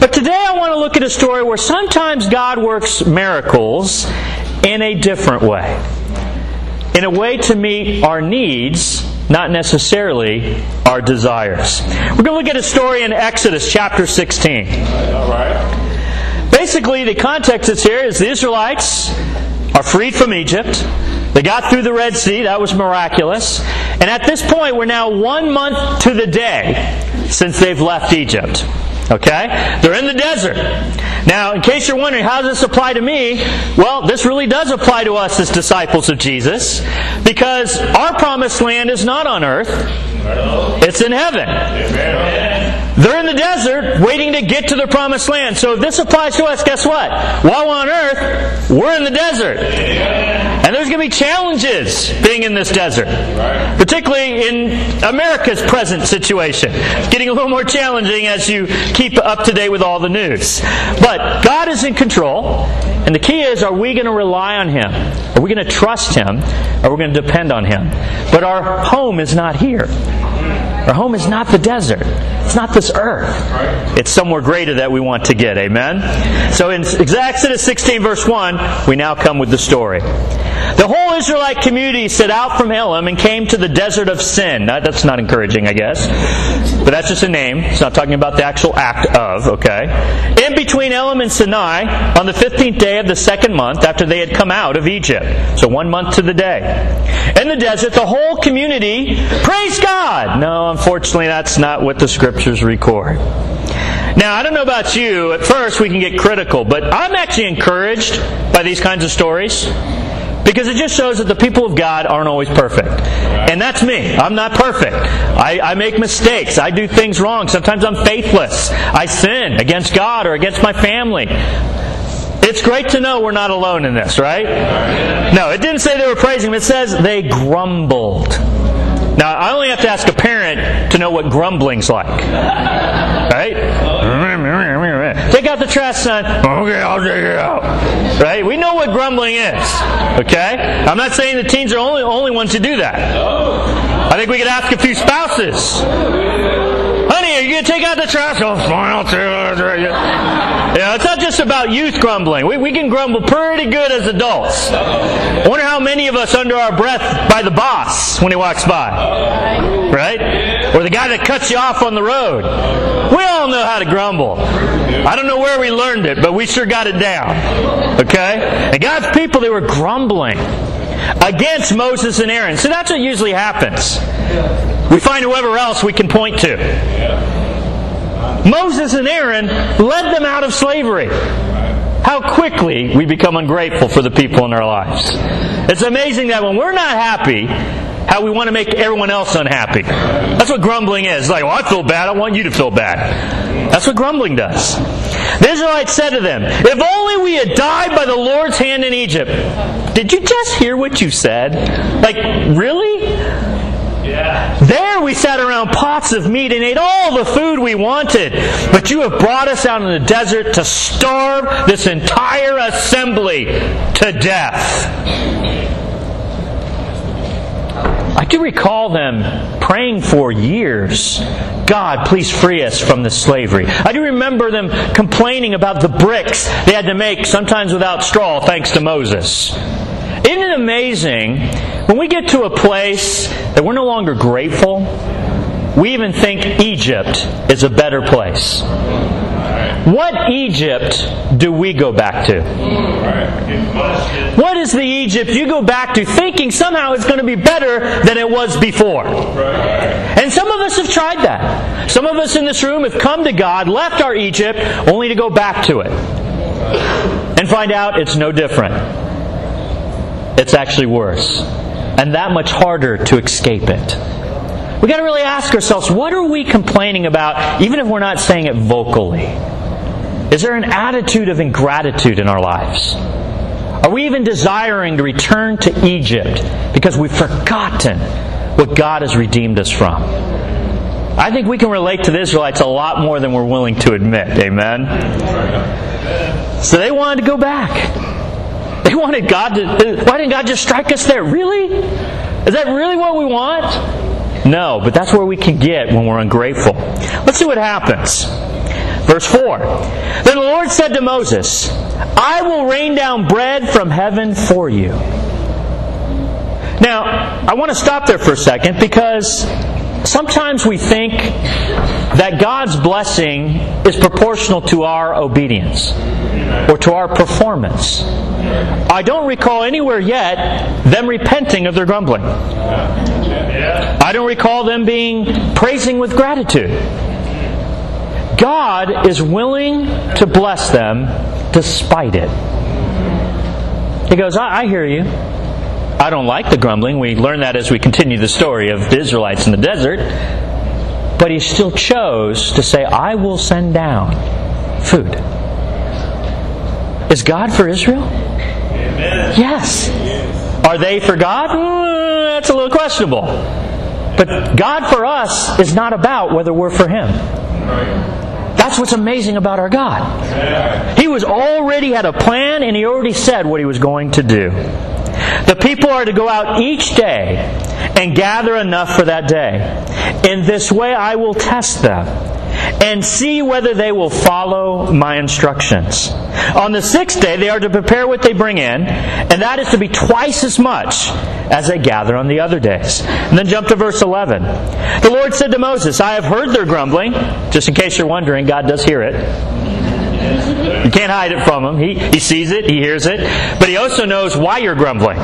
But today I want to look at a story where sometimes God works miracles in a different way. In a way to meet our needs, not necessarily our desires. We're going to look at a story in Exodus chapter 16. All right. Basically, the context that's here is the Israelites are freed from Egypt. They got through the Red Sea. That was miraculous. And at this point, we're now one month to the day since they've left Egypt. Okay? They're in the desert. Now, in case you're wondering, how does this apply to me? Well, this really does apply to us as disciples of Jesus because our promised land is not on earth, it's in heaven. They're in the desert waiting to get to the promised land. So if this applies to us, guess what? While on earth, we're in the desert. And there's going to be challenges being in this desert. Particularly in America's present situation. Getting a little more challenging as you keep up to date with all the news. But God is in control. And the key is, are we going to rely on Him? Are we going to trust Him? Are we going to depend on Him? But our home is not here. Our home is not the desert. It's not this earth. It's somewhere greater that we want to get. Amen? So in Exodus 16 verse 1, we now come with the story. The whole Israelite community set out from Elim and came to the desert of Sin. That's not encouraging, I guess. But that's just a name. It's not talking about the actual act of, okay? In between Elim and Sinai, on the 15th day of the second month after they had come out of Egypt. So one month to the day. In the desert, the whole community praised God. No, unfortunately, that's not what the scriptures record. Now, I don't know about you. At first, we can get critical, but I'm actually encouraged by these kinds of stories. Because it just shows that the people of God aren't always perfect. And that's me. I'm not perfect. I, I, make mistakes. I do things wrong. Sometimes I'm faithless. I sin against God or against my family. It's great to know we're not alone in this, right? No, it didn't say they were praising. It says they grumbled. Now, I only have to ask a parent to know what grumbling's like. Right? Take out the trash, son. Okay, I'll take it out. Right? We know what grumbling is. Okay? I'm not saying the teens are only only ones who do that. I think we could ask a few spouses. Honey, are you going to take out the trash? Oh, fine, I'll take. Yeah, it's not just about youth grumbling. We, we can grumble pretty good as adults. I wonder how many of us under our breath by the boss when he walks by. Right? Or the guy that cuts you off on the road. We all know how to grumble. I don't know where we learned it, but we sure got it down. Okay? And God's people, they were grumbling against Moses and Aaron. So that's what usually happens. We find whoever else we can point to. Moses and Aaron led them out of slavery. How quickly we become ungrateful for the people in our lives. It's amazing that when we're not happy, how we want to make everyone else unhappy. That's what grumbling is. Like, well, I feel bad, I want you to feel bad. That's what grumbling does. The Israelites said to them, If only we had died by the Lord's hand in Egypt. Did you just hear what you said? Like, really? There we sat around pots of meat and ate all the food we wanted. But you have brought us out in the desert to starve this entire assembly to death. I do recall them praying for years. God, please free us from this slavery. I do remember them complaining about the bricks they had to make, sometimes without straw, thanks to Moses. Isn't it amazing when we get to a place that we're no longer grateful? We even think Egypt is a better place. What Egypt do we go back to? What is the Egypt you go back to thinking somehow it's going to be better than it was before? And some of us have tried that. Some of us in this room have come to God, left our Egypt, only to go back to it. And find out it's no different. It's actually worse. And that much harder to escape it. We got to really ask ourselves what are we complaining about, even if we're not saying it vocally? Is there an attitude of ingratitude in our lives? Are we even desiring to return to Egypt because we've forgotten what God has redeemed us from? I think we can relate to the Israelites a lot more than we're willing to admit. Amen? So they wanted to go back. They wanted God to. Why didn't God just strike us there? Really? Is that really what we want? No, but that's where we can get when we're ungrateful. Let's see what happens. Verse 4 Then the Lord said to Moses, I will rain down bread from heaven for you. Now, I want to stop there for a second because sometimes we think that God's blessing is proportional to our obedience or to our performance. I don't recall anywhere yet them repenting of their grumbling. I don't recall them being praising with gratitude. God is willing to bless them despite it. He goes, I, I hear you. I don't like the grumbling. We learn that as we continue the story of the Israelites in the desert. But he still chose to say, I will send down food. Is God for Israel? Amen. Yes. Are they for God? Mm, that's a little questionable. But God for us is not about whether we're for Him. That's what's amazing about our God. He was already had a plan and he already said what he was going to do. The people are to go out each day and gather enough for that day. In this way I will test them and see whether they will follow my instructions. On the sixth day, they are to prepare what they bring in, and that is to be twice as much as they gather on the other days. And then jump to verse 11. The Lord said to Moses, I have heard their grumbling. Just in case you're wondering, God does hear it. You can't hide it from him. He, he sees it, he hears it, but he also knows why you're grumbling.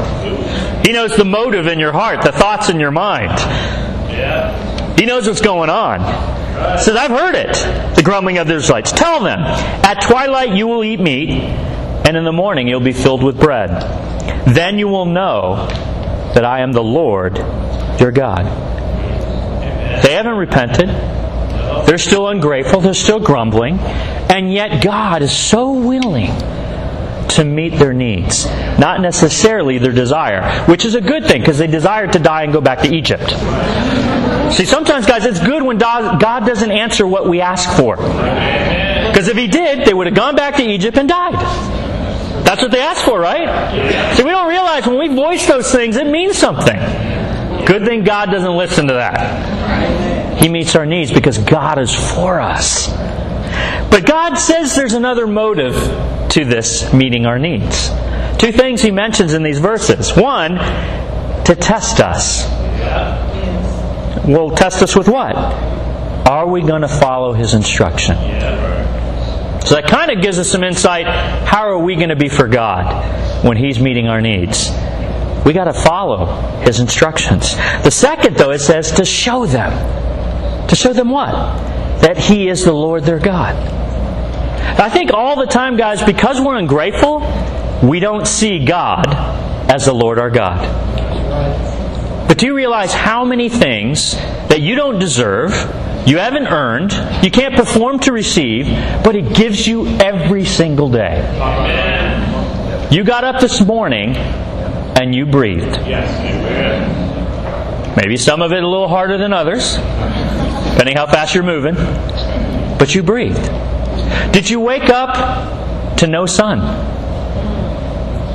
He knows the motive in your heart, the thoughts in your mind. He knows what's going on. Says, I've heard it, the grumbling of the Israelites. Tell them, at twilight you will eat meat, and in the morning you'll be filled with bread. Then you will know that I am the Lord your God. They haven't repented. They're still ungrateful. They're still grumbling. And yet God is so willing to meet their needs, not necessarily their desire, which is a good thing because they desire to die and go back to Egypt. See, sometimes, guys, it's good when God doesn't answer what we ask for. Because if He did, they would have gone back to Egypt and died. That's what they asked for, right? See, we don't realize when we voice those things, it means something. Good thing God doesn't listen to that. He meets our needs because God is for us. But God says there's another motive to this meeting our needs. Two things He mentions in these verses. One, to test us. Well, test us with what? Are we going to follow His instruction? So that kind of gives us some insight. How are we going to be for God when He's meeting our needs? We got to follow His instructions. The second, though, it says to show them. To show them what? That He is the Lord their God. I think all the time, guys, because we're ungrateful, we don't see God as the Lord our God. But do you realize how many things that you don't deserve, you haven't earned, you can't perform to receive, but He gives you every single day? Amen. You got up this morning and you breathed. Yes. Maybe some of it a little harder than others, depending how fast you're moving, but you breathed. Did you wake up to no sun?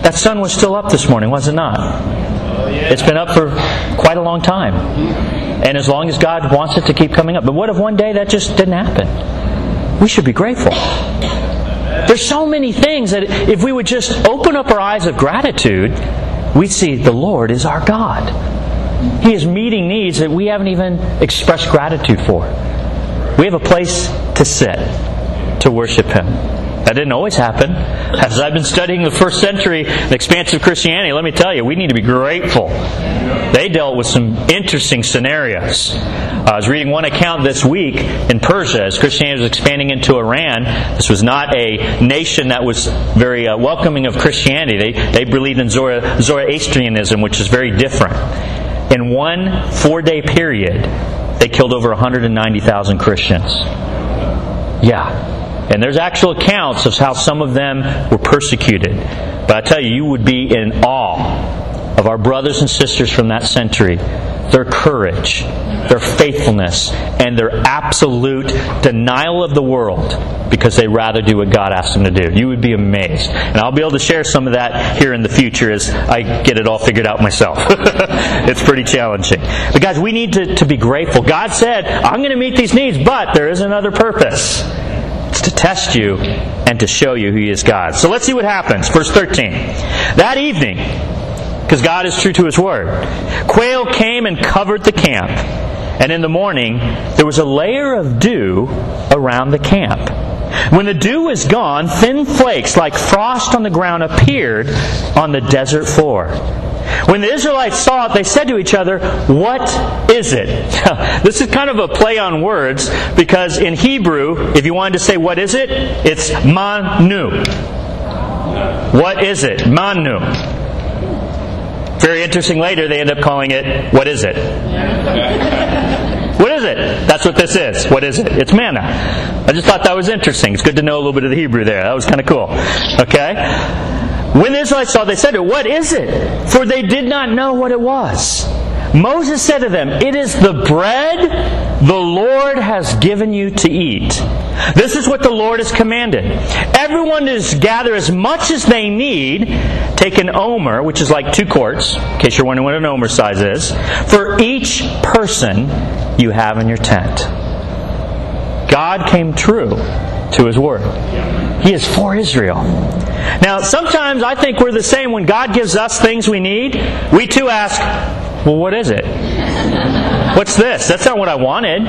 That sun was still up this morning, was it not? It's been up for quite a long time. And as long as God wants it to keep coming up. But what if one day that just didn't happen? We should be grateful. There's so many things that if we would just open up our eyes of gratitude, we'd see the Lord is our God. He is meeting needs that we haven't even expressed gratitude for. We have a place to sit to worship Him. That didn't always happen. As I've been studying the first century, the expansive Christianity, let me tell you, we need to be grateful. They dealt with some interesting scenarios. Uh, I was reading one account this week in Persia as Christianity was expanding into Iran. This was not a nation that was very uh, welcoming of Christianity. They, they believed in Zoroastrianism, which is very different. In one four day period, they killed over 190,000 Christians. Yeah. And there's actual accounts of how some of them were persecuted. But I tell you, you would be in awe of our brothers and sisters from that century their courage, their faithfulness, and their absolute denial of the world because they rather do what God asked them to do. You would be amazed. And I'll be able to share some of that here in the future as I get it all figured out myself. it's pretty challenging. But guys, we need to, to be grateful. God said, I'm going to meet these needs, but there is another purpose To test you and to show you who He is God. So let's see what happens. Verse 13. That evening, because God is true to His word, quail came and covered the camp. And in the morning, there was a layer of dew around the camp. When the dew was gone, thin flakes like frost on the ground appeared on the desert floor. When the Israelites saw it, they said to each other, What is it? this is kind of a play on words because in Hebrew, if you wanted to say what is it, it's manu. What is it? Manu. Very interesting later, they end up calling it, What is it? What is it? That's what this is. What is it? It's manna. I just thought that was interesting. It's good to know a little bit of the Hebrew there. That was kind of cool. Okay? When the Israelites saw, they said What is it? For they did not know what it was. Moses said to them, It is the bread the Lord has given you to eat. This is what the Lord has commanded. Everyone is gather as much as they need. Take an omer, which is like two quarts, in case you're wondering what an omer size is, for each person you have in your tent. God came true to His Word. He is for Israel. Now, sometimes I think we're the same when God gives us things we need. We too ask, well, what is it? What's this? That's not what I wanted.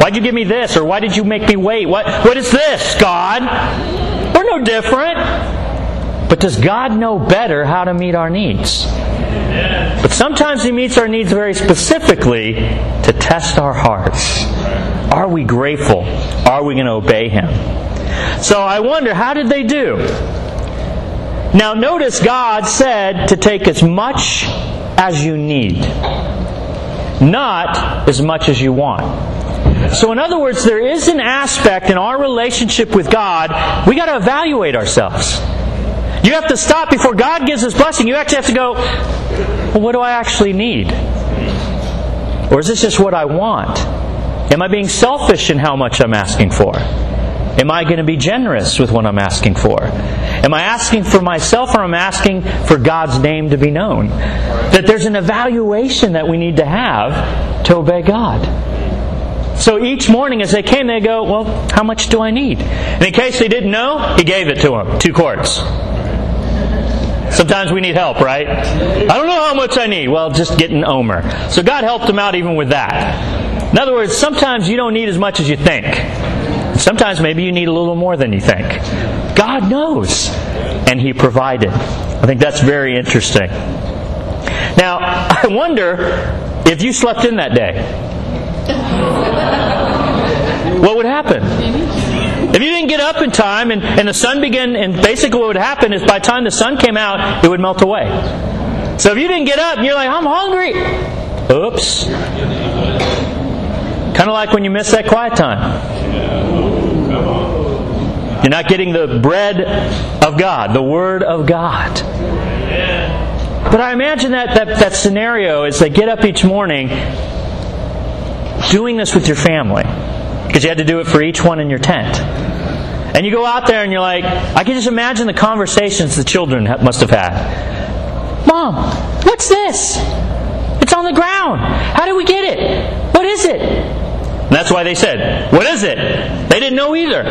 Why'd you give me this? Or why did you make me wait? What, what is this, God? We're no different. But does God know better how to meet our needs? But sometimes He meets our needs very specifically to test our hearts. Are we grateful? Are we going to obey Him? So I wonder, how did they do? Now, notice God said to take as much as you need, not as much as you want. So, in other words, there is an aspect in our relationship with God, we got to evaluate ourselves. You have to stop before God gives us blessing. You actually have to go, well, what do I actually need? Or is this just what I want? Am I being selfish in how much I'm asking for? Am I going to be generous with what I'm asking for? Am I asking for myself or am I asking for God's name to be known? That there's an evaluation that we need to have to obey God. So each morning as they came, they go, Well, how much do I need? And in case they didn't know, He gave it to them two quarts. Sometimes we need help, right? I don't know how much I need. Well, just get an omer. So God helped them out even with that. In other words, sometimes you don't need as much as you think. Sometimes maybe you need a little more than you think. God knows. And He provided. I think that's very interesting. Now, I wonder if you slept in that day. What would happen? If you didn't get up in time and, and the sun began, and basically what would happen is by the time the sun came out, it would melt away. So if you didn't get up and you're like, I'm hungry. Oops. Kind of like when you miss that quiet time. You're not getting the bread of God, the Word of God. But I imagine that, that, that scenario is they get up each morning doing this with your family. Because you had to do it for each one in your tent. And you go out there and you're like, I can just imagine the conversations the children must have had. Mom, what's this? It's on the ground. How did we get it? What is it? And that's why they said, What is it? They didn't know either.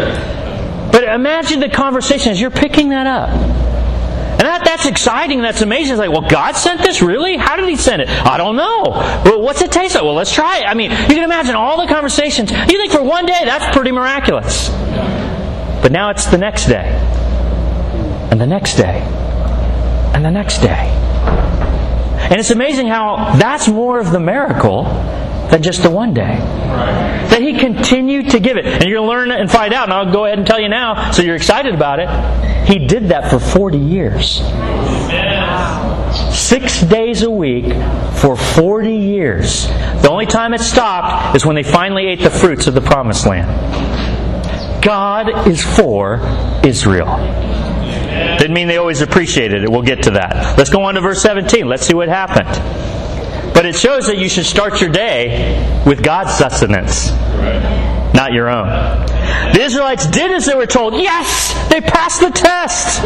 But imagine the conversation as you're picking that up. And that, that's exciting. That's amazing. It's like, well, God sent this? Really? How did He send it? I don't know. Well, what's it taste like? Well, let's try it. I mean, you can imagine all the conversations. You think for one day, that's pretty miraculous. But now it's the next day. And the next day. And the next day. And it's amazing how that's more of the miracle than just the one day. That He continued to give it. And you're going to learn and find out, and I'll go ahead and tell you now, so you're excited about it. He did that for 40 years. Six days a week for 40 years. The only time it stopped is when they finally ate the fruits of the promised land. God is for Israel. Didn't mean they always appreciated it. We'll get to that. Let's go on to verse 17. Let's see what happened. But it shows that you should start your day with God's sustenance. not your own. The Israelites did as they were told. Yes, they passed the test.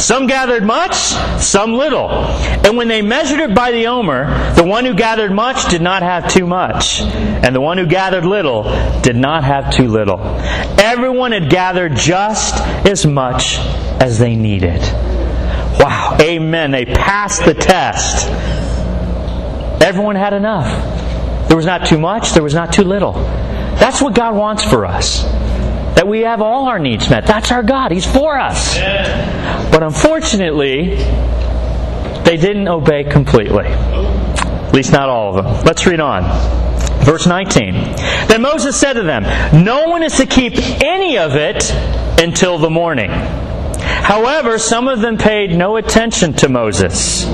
Some gathered much, some little. And when they measured it by the omer, the one who gathered much did not have too much, and the one who gathered little did not have too little. Everyone had gathered just as much as they needed. Wow, amen. They passed the test. Everyone had enough. There was not too much, there was not too little. That's what God wants for us. That we have all our needs met. That's our God. He's for us. But unfortunately, they didn't obey completely. At least not all of them. Let's read on. Verse 19. Then Moses said to them, No one is to keep any of it until the morning. However, some of them paid no attention to Moses.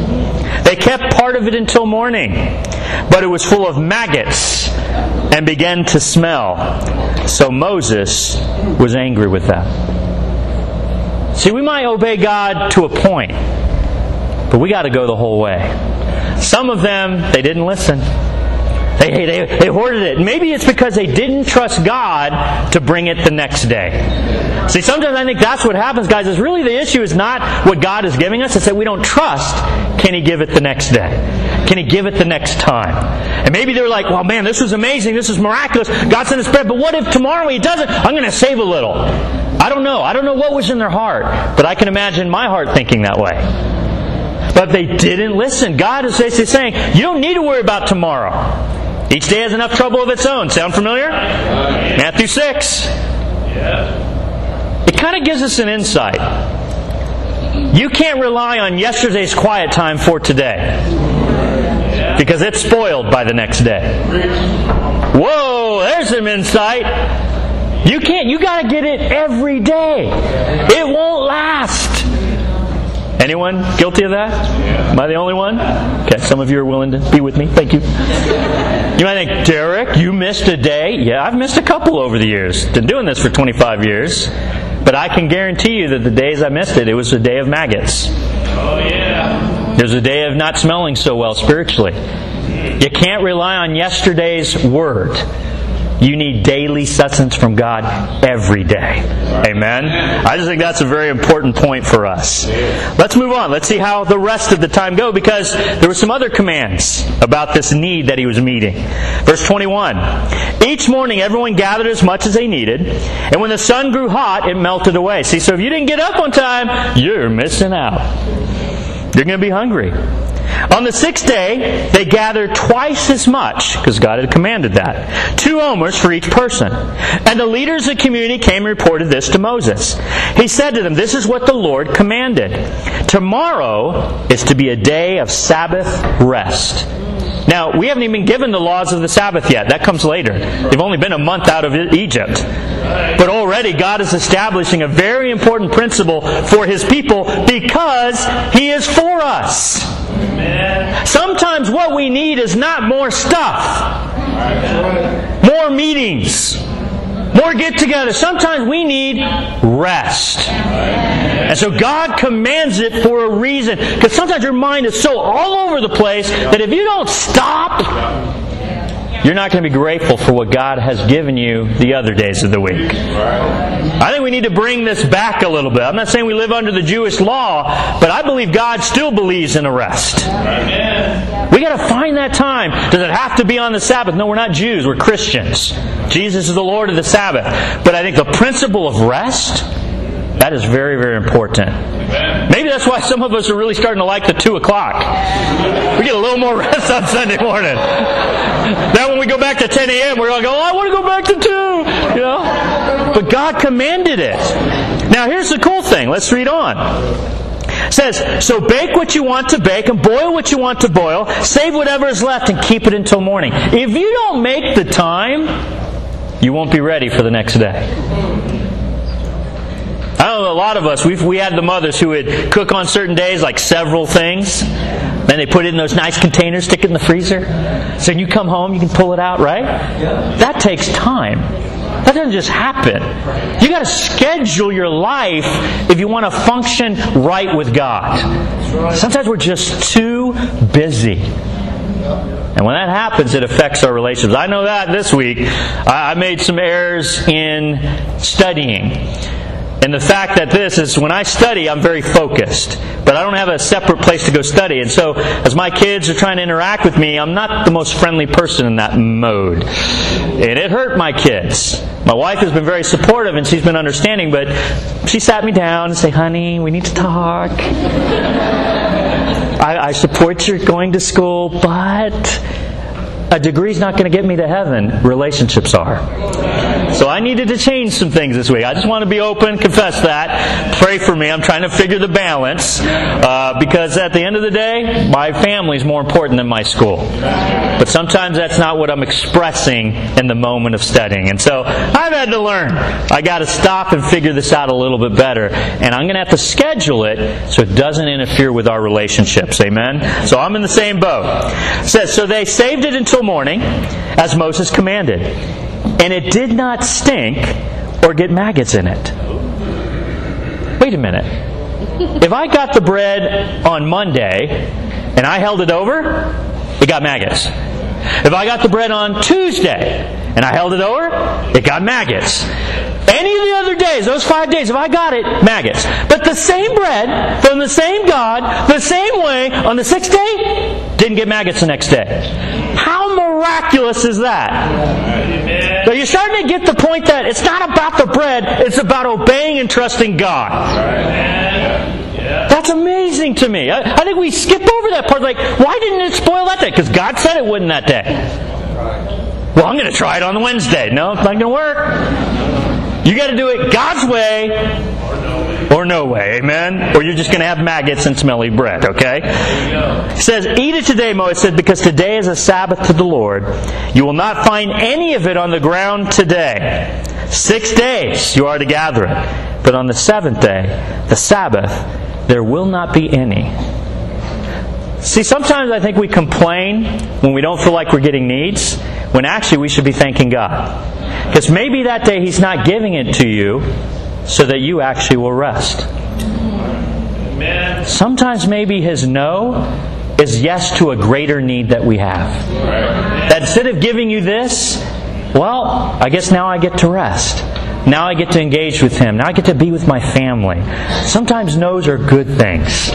They kept part of it until morning, but it was full of maggots and began to smell. So Moses was angry with them. See, we might obey God to a point, but we got to go the whole way. Some of them, they didn't listen. They, they, they hoarded it. Maybe it's because they didn't trust God to bring it the next day. See, sometimes I think that's what happens, guys, is really the issue is not what God is giving us, it's that we don't trust can He give it the next day? Can He give it the next time? And maybe they're like, well, man, this was amazing, this is miraculous, God sent His bread, but what if tomorrow He doesn't? I'm going to save a little. I don't know. I don't know what was in their heart, but I can imagine my heart thinking that way. But they didn't listen. God is basically saying, you don't need to worry about tomorrow. Each day has enough trouble of its own. Sound familiar? Matthew 6. It kind of gives us an insight. You can't rely on yesterday's quiet time for today. Because it's spoiled by the next day. Whoa, there's some insight. You can't, you gotta get it every day. It won't last. Anyone guilty of that? Am I the only one? Okay, some of you are willing to be with me. Thank you. You might think, Derik, you missed a day. Yeah, I've missed a couple over the years. Been doing this for 25 years. But I can guarantee you that the days I missed it, it was a day of maggots. Oh, yeah. There's a day of not smelling so well spiritually. You can't rely on yesterday's word. You need daily sustenance from God every day. Amen? I just think that's a very important point for us. Let's move on. Let's see how the rest of the time go because there were some other commands about this need that he was meeting. Verse 21. Each morning everyone gathered as much as they needed, and when the sun grew hot, it melted away. See, so if you didn't get up on time, you're missing out. You're going to be hungry. On the sixth day, they gathered twice as much, because God had commanded that. Two omers for each person. And the leaders of the community came and reported this to Moses. He said to them, This is what the Lord commanded. Tomorrow is to be a day of Sabbath rest. Now, we haven't even been given the laws of the Sabbath yet. That comes later. They've only been a month out of Egypt. But already God is establishing a very important principle for His people because He is for us. Sometimes what we need is not more stuff, more meetings, more get together. Sometimes we need rest. And so God commands it for a reason. Because sometimes your mind is so all over the place that if you don't stop, you're not going to be grateful for what God has given you the other days of the week. I think we need to bring this back a little bit. I'm not saying we live under the Jewish law, but I believe God still believes in a rest. We got to find that time. Does it have to be on the Sabbath? No, we're not Jews, we're Christians. Jesus is the Lord of the Sabbath. But I think the principle of rest, that is very, very important. Maybe that's why some of us are really starting to like the 2 o'clock. We get a little more rest on Sunday morning. Now when we go back to 10 a.m., we're like, oh, I want to go back to 2. You know? But God commanded it. Now here's the cool thing. Let's read on. Says, so bake what you want to bake and boil what you want to boil. Save whatever is left and keep it until morning. If you don't make the time, you won't be ready for the next day. I know a lot of us, we've, we had the mothers who would cook on certain days like several things. Then they put it in those nice containers, stick it in the freezer. So you come home, you can pull it out, right? That takes time. That doesn't just happen. You got to schedule your life if you want to function right with God. Sometimes we're just too busy. And when that happens, it affects our relationships. I know that this week. I made some errors in studying. And the fact that this is when I study, I'm very focused. But I don't have a separate place to go study. And so, as my kids are trying to interact with me, I'm not the most friendly person in that mode. And it hurt my kids. My wife has been very supportive and she's been understanding, but she sat me down and said, honey, we need to talk. I, I support your going to school, but a degree's not going to get me to heaven. Relationships are. So I needed to change some things this week. I just want to be open, confess that. Pray for me. I'm trying to figure the balance uh, because at the end of the day, my family is more important than my school. But sometimes that's not what I'm expressing in the moment of studying. And so I've had to learn. I got to stop and figure this out a little bit better. And I'm going to have to schedule it so it doesn't interfere with our relationships. Amen? So I'm in the same boat. It says, So they saved it until morning, as Moses commanded and it did not stink or get maggots in it. Wait a minute. If I got the bread on Monday and I held it over, it got maggots. If I got the bread on Tuesday and I held it over, it got maggots. Any of the other days, those five days, if I got it, maggots. But the same bread from the same God, the same way, on the sixth day, didn't get maggots the next day. Miraculous is that? So you're starting to get the point that it's not about the bread, it's about obeying and trusting God. That's amazing to me. I, I, think we skip over that part. Like, why didn't it spoil that day? Because God said it wouldn't that day. Well, I'm going to try it on Wednesday. No, it's not going to work. You got to do it God's way or no way. Amen? Or you're just going to have maggots and smelly bread, okay? It says, Eat it today, Moses said, because today is a Sabbath to the Lord. You will not find any of it on the ground today. Six days you are to gather it. But on the seventh day, the Sabbath, there will not be any. See, sometimes I think we complain when we don't feel like we're getting needs, when actually we should be thanking God. Because maybe that day He's not giving it to you so that you actually will rest. Amen. Sometimes maybe his no is yes to a greater need that we have. That instead of giving you this, well, I guess now I get to rest. Now I get to engage with him. Now I get to be with my family. Sometimes no's are good things.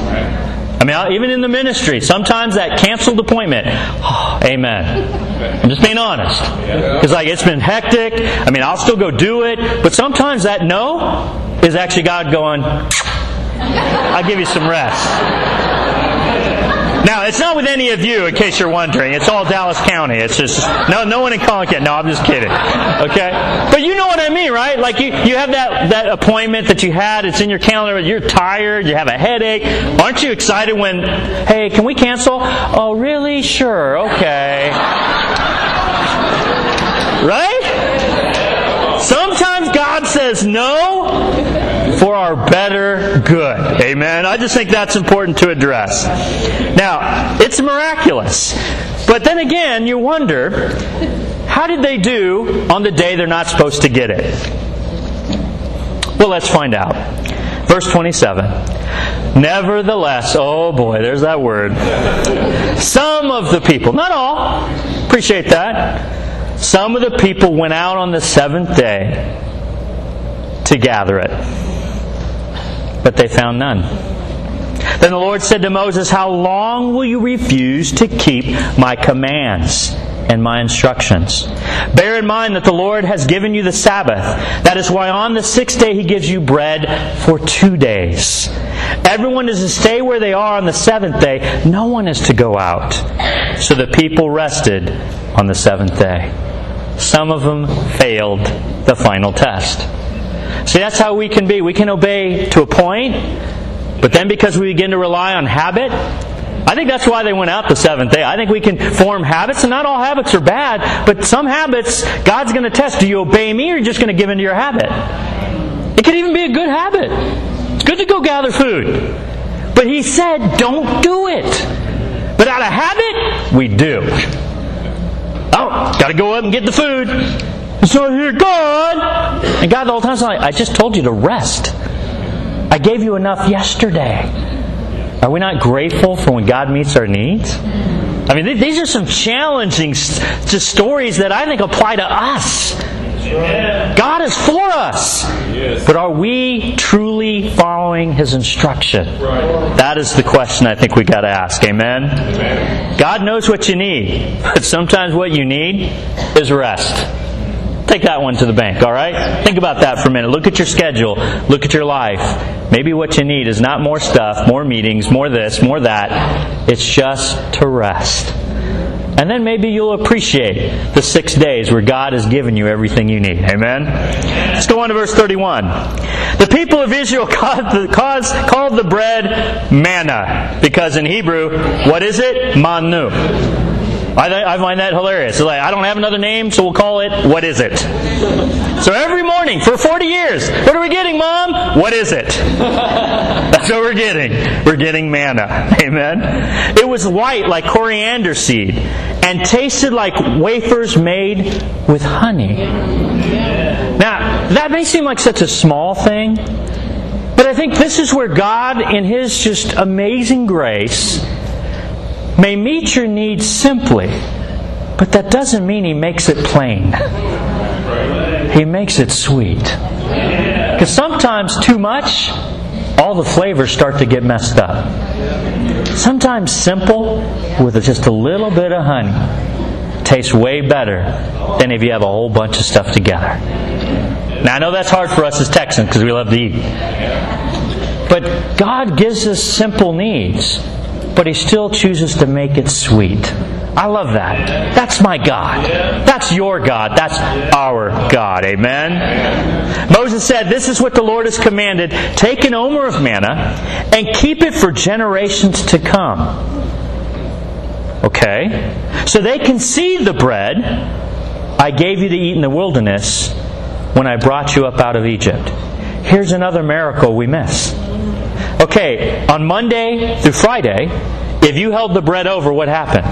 I mean, even in the ministry, sometimes that canceled appointment. Oh, amen. I'm just being honest. Because like it's been hectic. I mean, I'll still go do it, but sometimes that no is actually God going. I'll give you some rest. Now, it's not with any of you, in case you're wondering. It's all Dallas County. It's just no, no one in Collin No, I'm just kidding. Okay, but you know what I mean, right? Like you, you have that that appointment that you had. It's in your calendar. You're tired. You have a headache. Aren't you excited when, hey, can we cancel? Oh, really? Sure. Okay. Right? Sometimes God says no for our better good. Amen. I just think that's important to address. Now, it's miraculous. But then again, you wonder, how did they do on the day they're not supposed to get it? Well, let's find out. Verse 27. Nevertheless, oh boy, there's that word. Some of the people, not all, appreciate that. Some of the people went out on the seventh day to gather it but they found none. Then the Lord said to Moses, How long will you refuse to keep my commands and my instructions? Bear in mind that the Lord has given you the Sabbath. That is why on the sixth day he gives you bread for two days. Everyone is to stay where they are on the seventh day. No one is to go out. So the people rested on the seventh day. Some of them failed the final test. See, that's how we can be. We can obey to a point, but then because we begin to rely on habit, I think that's why they went out the seventh day. I think we can form habits, and not all habits are bad, but some habits, God's going to test. Do you obey me, or are you just going to give into your habit? It could even be a good habit. It's good to go gather food. But He said, don't do it. But out of habit, we do. Oh, got to go up and get the food. So here, God. And God the whole time like, I just told you to rest. I gave you enough yesterday. Are we not grateful for when God meets our needs? I mean, th- these are some challenging just stories that I think apply to us. God is for us. But are we truly following His instruction? That is the question I think we got to ask. Amen? God knows what you need, but sometimes what you need is rest. Take that one to the bank, all right? Think about that for a minute. Look at your schedule. Look at your life. Maybe what you need is not more stuff, more meetings, more this, more that. It's just to rest. And then maybe you'll appreciate the six days where God has given you everything you need. Amen? Let's go on to verse 31. The people of Israel called the, called the bread manna because in Hebrew, what is it? Manu. I, I find that hilarious. Like, I don't have another name, so we'll call it, what is it? So every morning for 40 years, what are we getting, Mom? What is it? That's what we're getting. We're getting manna. Amen. It was white like coriander seed and tasted like wafers made with honey. Now, that may seem like such a small thing, but I think this is where God, in His just amazing grace, may meet your needs simply, but that doesn't mean He makes it plain. He makes it sweet. Because sometimes too much, all the flavors start to get messed up. Sometimes simple, with just a little bit of honey, tastes way better than if you have a whole bunch of stuff together. Now, I know that's hard for us as Texans because we love to eat. But God gives us simple needs, but He still chooses to make it sweet. I love that. That's my God. That's your God. That's our God. Amen. Moses said, This is what the Lord has commanded. Take an omer of manna and keep it for generations to come. Okay? So they can see the bread I gave you to eat in the wilderness when I brought you up out of Egypt. Here's another miracle we miss. Okay, on Monday through Friday, if you held the bread over, what happened?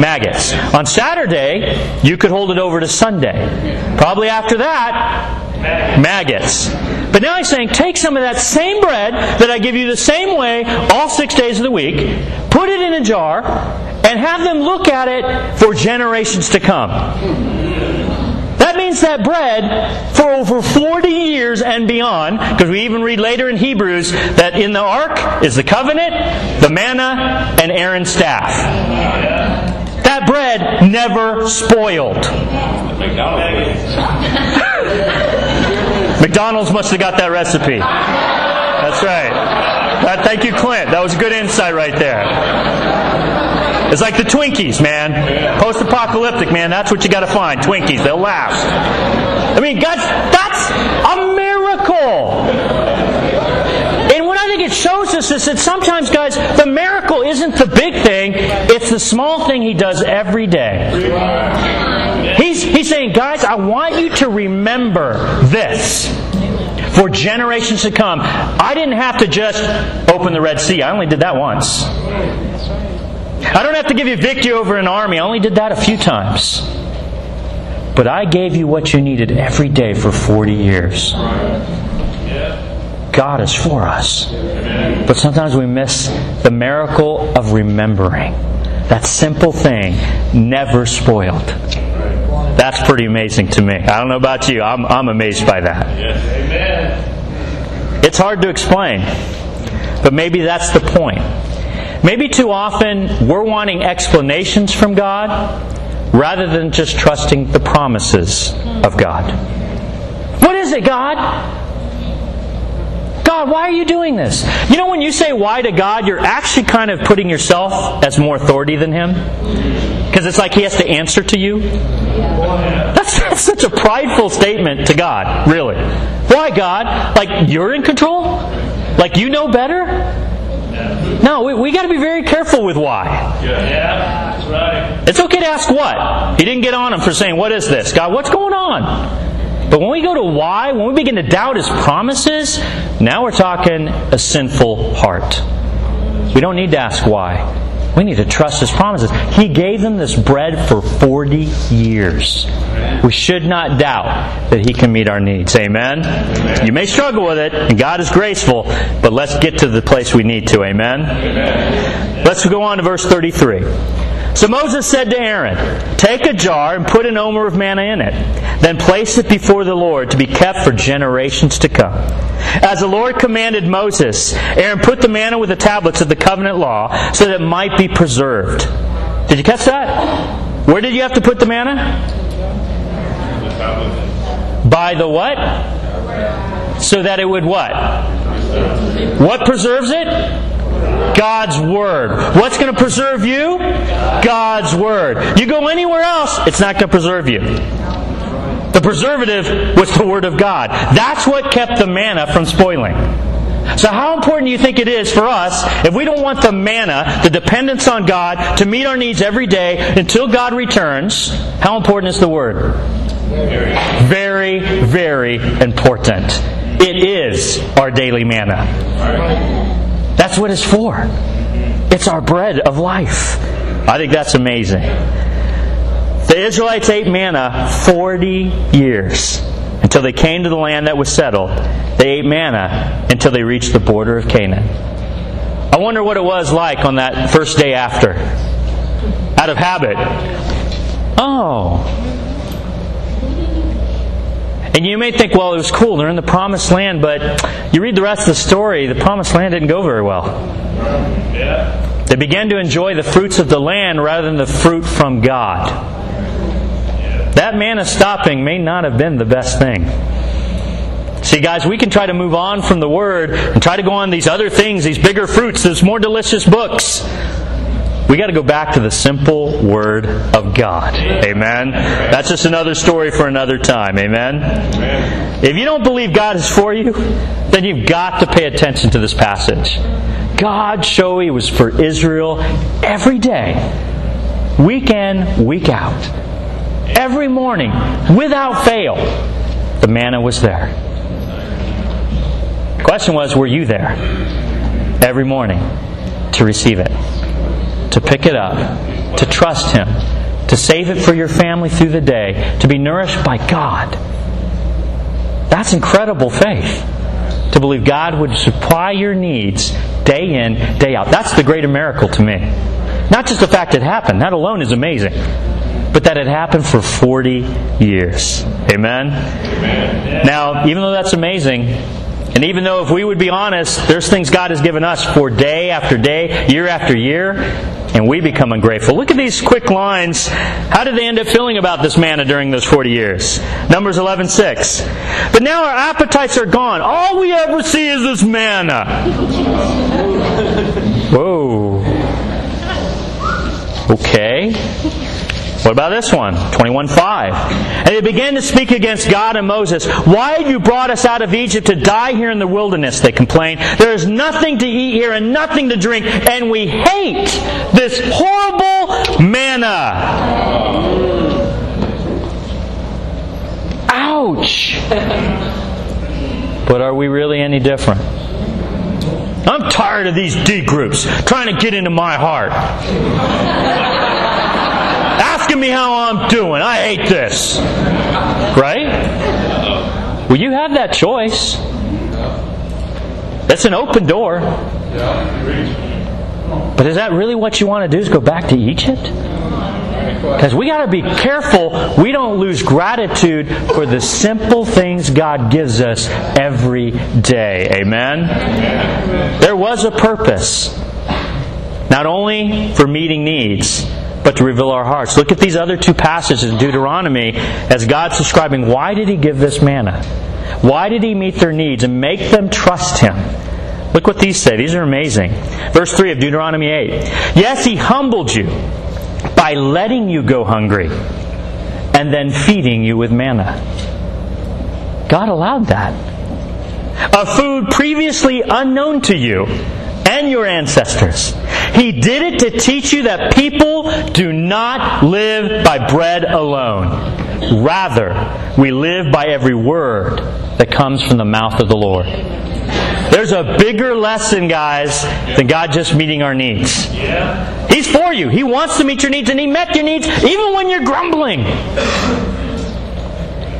Maggots. On Saturday, you could hold it over to Sunday. Probably after that, maggots. But now he's saying, take some of that same bread that I give you the same way all six days of the week, put it in a jar, and have them look at it for generations to come. That means that bread for over 40 years and beyond, because we even read later in Hebrews that in the ark is the covenant, the manna, and Aaron's staff. That bread never spoiled. McDonald's must have got that recipe. That's right. That, thank you, Clint. That was a good insight right there. It's like the Twinkies, man. Post apocalyptic, man. That's what you got to find. Twinkies. They'll last. I mean, God, that's a miracle. And what I think it shows us is that sometimes, guys, the miracle isn't the big thing, it's the small thing He does every day. He's, he's saying, guys, I want you to remember this for generations to come. I didn't have to just open the Red Sea, I only did that once. I don't have to give you victory over an army. I only did that a few times. But I gave you what you needed every day for 40 years. God is for us. But sometimes we miss the miracle of remembering. That simple thing never spoiled. That's pretty amazing to me. I don't know about you. I'm, I'm amazed by that. It's hard to explain. But maybe that's the point. Maybe too often we're wanting explanations from God rather than just trusting the promises of God. What is it, God? God, why are you doing this? You know, when you say why to God, you're actually kind of putting yourself as more authority than Him. Because it's like He has to answer to you. That's, that's such a prideful statement to God, really. Why, God? Like, you're in control? Like, you know better? No, we, we got to be very careful with why. Yeah, that's right. It's okay to ask what. He didn't get on him for saying, What is this? God, what's going on? But when we go to why, when we begin to doubt his promises, now we're talking a sinful heart. We don't need to ask why. We need to trust his promises. He gave them this bread for 40 years. We should not doubt that he can meet our needs. Amen? Amen. You may struggle with it, and God is graceful, but let's get to the place we need to. Amen? Amen. Let's go on to verse 33. So Moses said to Aaron, Take a jar and put an omer of manna in it. Then place it before the Lord to be kept for generations to come. As the Lord commanded Moses, Aaron put the manna with the tablets of the covenant law so that it might be preserved. Did you catch that? Where did you have to put the manna? By the what? So that it would what? What preserves it? God's Word. What's going to preserve you? God's Word. You go anywhere else, it's not going to preserve you. The preservative was the Word of God. That's what kept the manna from spoiling. So, how important do you think it is for us if we don't want the manna, the dependence on God, to meet our needs every day until God returns? How important is the Word? Very, very important. It is our daily manna. That's what it's for. It's our bread of life. I think that's amazing. The Israelites ate manna 40 years until they came to the land that was settled. They ate manna until they reached the border of Canaan. I wonder what it was like on that first day after. Out of habit. Oh. And you may think, well, it was cool. They're in the promised land, but you read the rest of the story, the promised land didn't go very well. Yeah. They began to enjoy the fruits of the land rather than the fruit from God. That manna stopping may not have been the best thing. See, guys, we can try to move on from the Word and try to go on these other things, these bigger fruits, these more delicious books. We got to go back to the simple Word of God. Amen. That's just another story for another time. Amen. If you don't believe God is for you, then you've got to pay attention to this passage. God showed He was for Israel every day, week in, week out. Every morning, without fail, the manna was there. The question was, were you there every morning to receive it, to pick it up, to trust Him, to save it for your family through the day, to be nourished by God? That's incredible faith. To believe God would supply your needs day in, day out. That's the greater miracle to me. Not just the fact it happened, that alone is amazing but that it happened for 40 years. Amen? Amen? Now, even though that's amazing, and even though if we would be honest, there's things God has given us for day after day, year after year, and we become ungrateful. Look at these quick lines. How did they end up feeling about this manna during those 40 years? Numbers 11:6. But now our appetites are gone. All we ever see is this manna. Whoa. Okay. What about this one? 21.5. And they began to speak against God and Moses. Why have you brought us out of Egypt to die here in the wilderness? They complained. There is nothing to eat here and nothing to drink, and we hate this horrible manna. Ouch. But are we really any different? I'm tired of these D groups trying to get into my heart asking me how I'm doing. I hate this. Right? Well, you have that choice. That's an open door. But is that really what you want to do? Is go back to Egypt? Because we got to be careful we don't lose gratitude for the simple things God gives us every day. Amen? There was a purpose. Not only for meeting needs, but to reveal our hearts. Look at these other two passages in Deuteronomy as God's describing why did He give this manna? Why did He meet their needs and make them trust Him? Look what these say. These are amazing. Verse 3 of Deuteronomy 8. Yes, He humbled you by letting you go hungry and then feeding you with manna. God allowed that. A food previously unknown to you and your ancestors. He did it to teach you that people do not live by bread alone. Rather, we live by every word that comes from the mouth of the Lord. There's a bigger lesson, guys, than God just meeting our needs. He's for you. He wants to meet your needs, and He met your needs even when you're grumbling.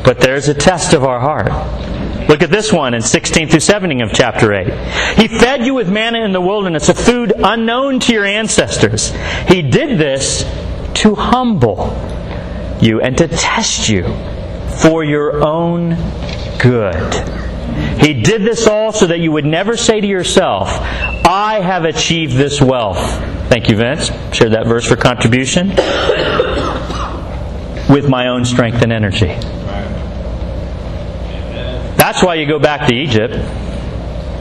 But there's a test of our heart. Look at this one in 16 through 17 of chapter 8. He fed you with manna in the wilderness, a food unknown to your ancestors. He did this to humble you and to test you for your own good. He did this all so that you would never say to yourself, I have achieved this wealth. Thank you, Vince. Share that verse for contribution. With my own strength and energy. That's why you go back to Egypt.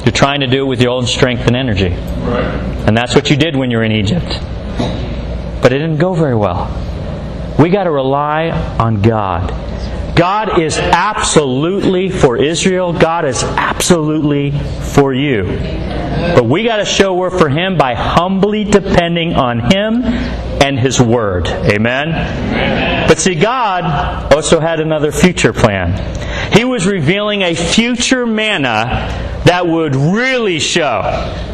You're trying to do it with your own strength and energy. And that's what you did when you were in Egypt. But it didn't go very well. We got to rely on God. God is absolutely for Israel. God is absolutely for you. But we got to show we're for Him by humbly depending on Him and His Word. Amen? Amen? But see, God also had another future plan. He was revealing a future manna that would really show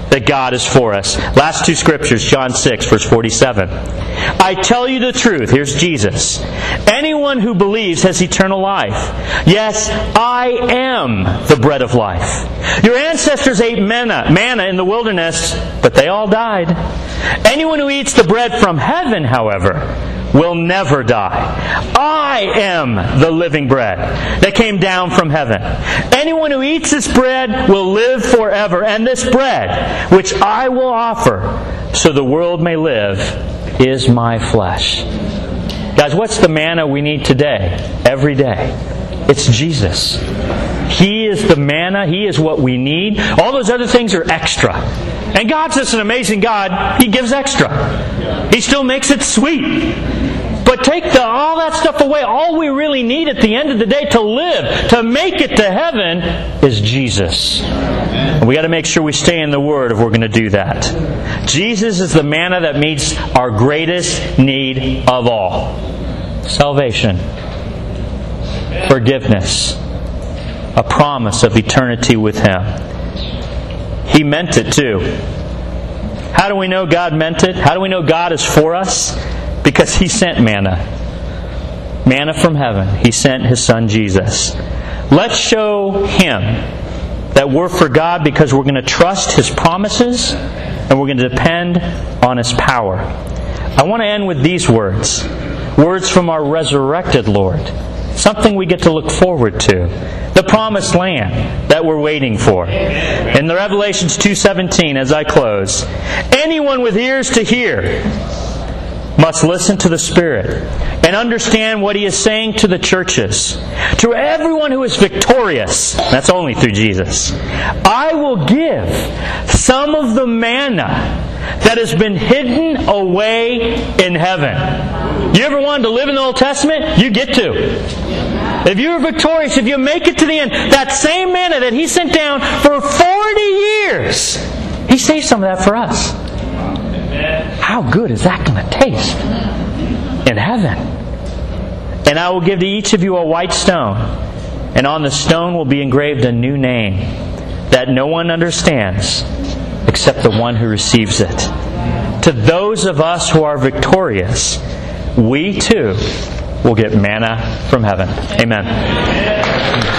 that God is for us. Last two scriptures, John 6, verse 47. I tell you the truth. Here's Jesus. Anyone who believes has eternal life. Yes, I am the bread of life. Your ancestors ate manna, manna in the wilderness, but they all died. Anyone who eats the bread from heaven, however, will never die. I am the living bread that came down from heaven. Anyone who eats this bread will live forever, and this bread, which I will offer so the world may live, is my flesh. Guys, what's the manna we need today, every day? It's Jesus. He is the manna. He is what we need. All those other things are extra. And God's just an amazing God. He gives extra. He still makes it sweet. But take the, all that stuff away. All we really need at the end of the day to live, to make it to heaven, is Jesus. And we got to make sure we stay in the Word if we're going to do that. Jesus is the manna that meets our greatest need of all salvation, forgiveness, a promise of eternity with Him. He meant it too. How do we know God meant it? How do we know God is for us? Because He sent manna. Manna from heaven. He sent His Son Jesus. Let's show Him that we're for God because we're going to trust His promises and we're going to depend on His power. I want to end with these words words from our resurrected Lord. Something we get to look forward to. The promised land that we're waiting for. In the Revelations 2:17 as I close, anyone with ears to hear must listen to the Spirit and understand what He is saying to the churches. To everyone who is victorious, that's only through Jesus, I will give some of the manna that has been hidden away in heaven. You ever wanted to live in the Old Testament? You get to. If you're victorious, if you make it to the end, that same manna that He sent down for 40 years, He saved some of that for us. How good is that going to taste in heaven? And I will give to each of you a white stone, and on the stone will be engraved a new name that no one understands except the one who receives it. To those of us who are victorious, we too will get manna from heaven. Amen.